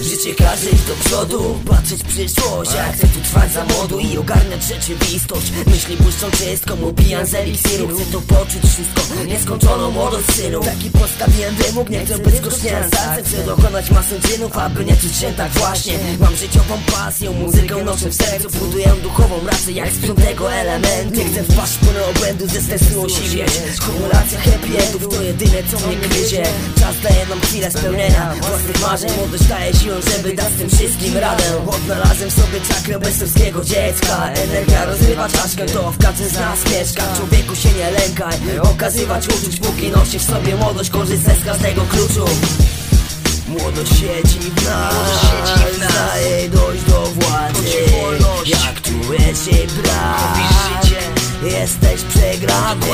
Życzę każdy iść do przodu Patrzeć w przyszłość. Ja chcę tu trwać za młodu i ogarniać rzeczywistość. Myśli błyszczą czystką, upijam z eliksiru Chcę to poczuć wszystko, nieskończoną młodość synu Taki postawiłem wymóg, nie chcę być serce Chcę dokonać masę czynów, aby nie czuć się tak właśnie. Mam życiową pasję, muzykę noszę w sercu. Buduję duchową rację jak z piątego elementu. Nie chcę wpaść w płynę obłędu, ze stresu osiwieć. Kumulacja happy endów to jedyne co mnie gryzie. Czas daje nam chwilę spełnienia. Własnych marzeń Młodość daje siłę, żeby dać z tym wszystkim radę. Odnalazłem sobie czakrę bezsowskiego dziecka. Energia rozrywa czaszkę, to w każdym z nas mieszka. Człowieku się nie lękaj, okazywać uczuć Póki nosisz w sobie młodość, korzystaj z każdego kluczu. Młodość siedzi w nas, daje dojść do władzy. Jak czujesz się brak, jesteś przegrany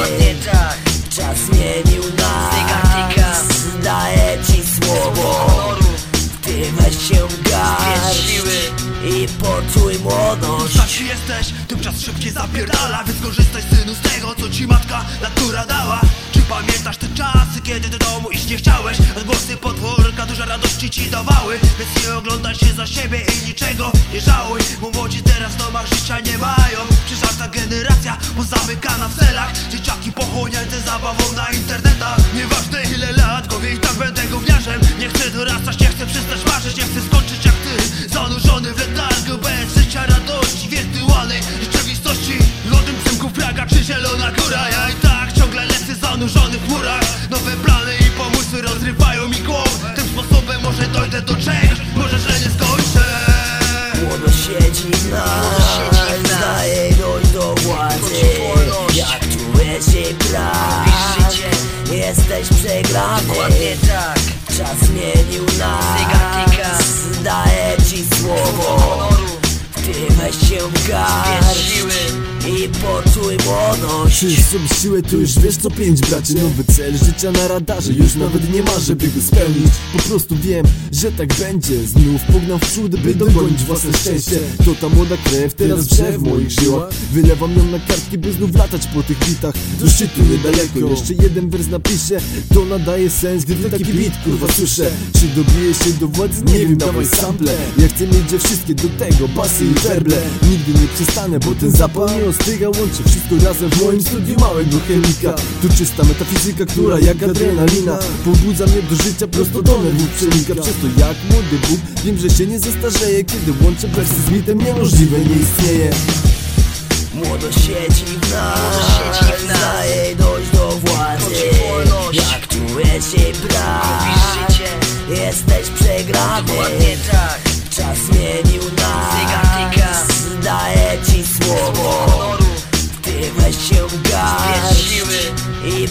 garść i poczuj młodość. Taki jesteś, tym czas szybciej zapierdala Więc korzystaj synu z tego, co ci matka natura dała. Czy pamiętasz te czasy, kiedy do domu iść nie chciałeś? Odgłosy podwórka duże radości ci dawały Więc nie oglądaj się za siebie i niczego nie żałuj. Bo młodzi teraz w domach życia nie mają. Przecież ta generacja pozamykana w celach. Dzieciaki pochłonięte zabawą jesteś przegrany tak. Czas zmienił nas, daję ci słowo. Ty weź się garść i poczuj młodość. Sobie siłę, to już wiesz co pięć bracie Nowy cel życia na radarze, już nawet nie ma, żeby go spełnić. Po prostu wiem, że tak będzie. Znów pognam w przód, by dogonić własne szczęście. To ta młoda krew, teraz wrze w moich żyłach. Wylewam ją na kartki, by znów latać po tych bitach. Do szczytu niedaleko, jeszcze jeden wers napiszę To nadaje sens, gdy taki beat kurwa słyszę. Czy dobiję się do władzy? Nie wiem, dawaj sample. Ja chcę mieć wszystkie do tego, basy i werble. Nigdy nie przestanę, bo ten zapał nie ostyga Łączy wszystko razem w moim studiu. Małego chemika. Tu czysta metafizyka, która jak adrenalina Pobudza mnie do życia, prosto do nerwów przenika Przez to jak młody Bóg Wiem, że się nie zestarzeję Kiedy łączę wersy z mitem. Niemożliwe nie istnieje. Młodość siedzi w nas, daje dojść do władzy. Jak czujesz się brak, jesteś przegrany. Tak. Czas zmienił daję ci słowo. Ty weź się garść i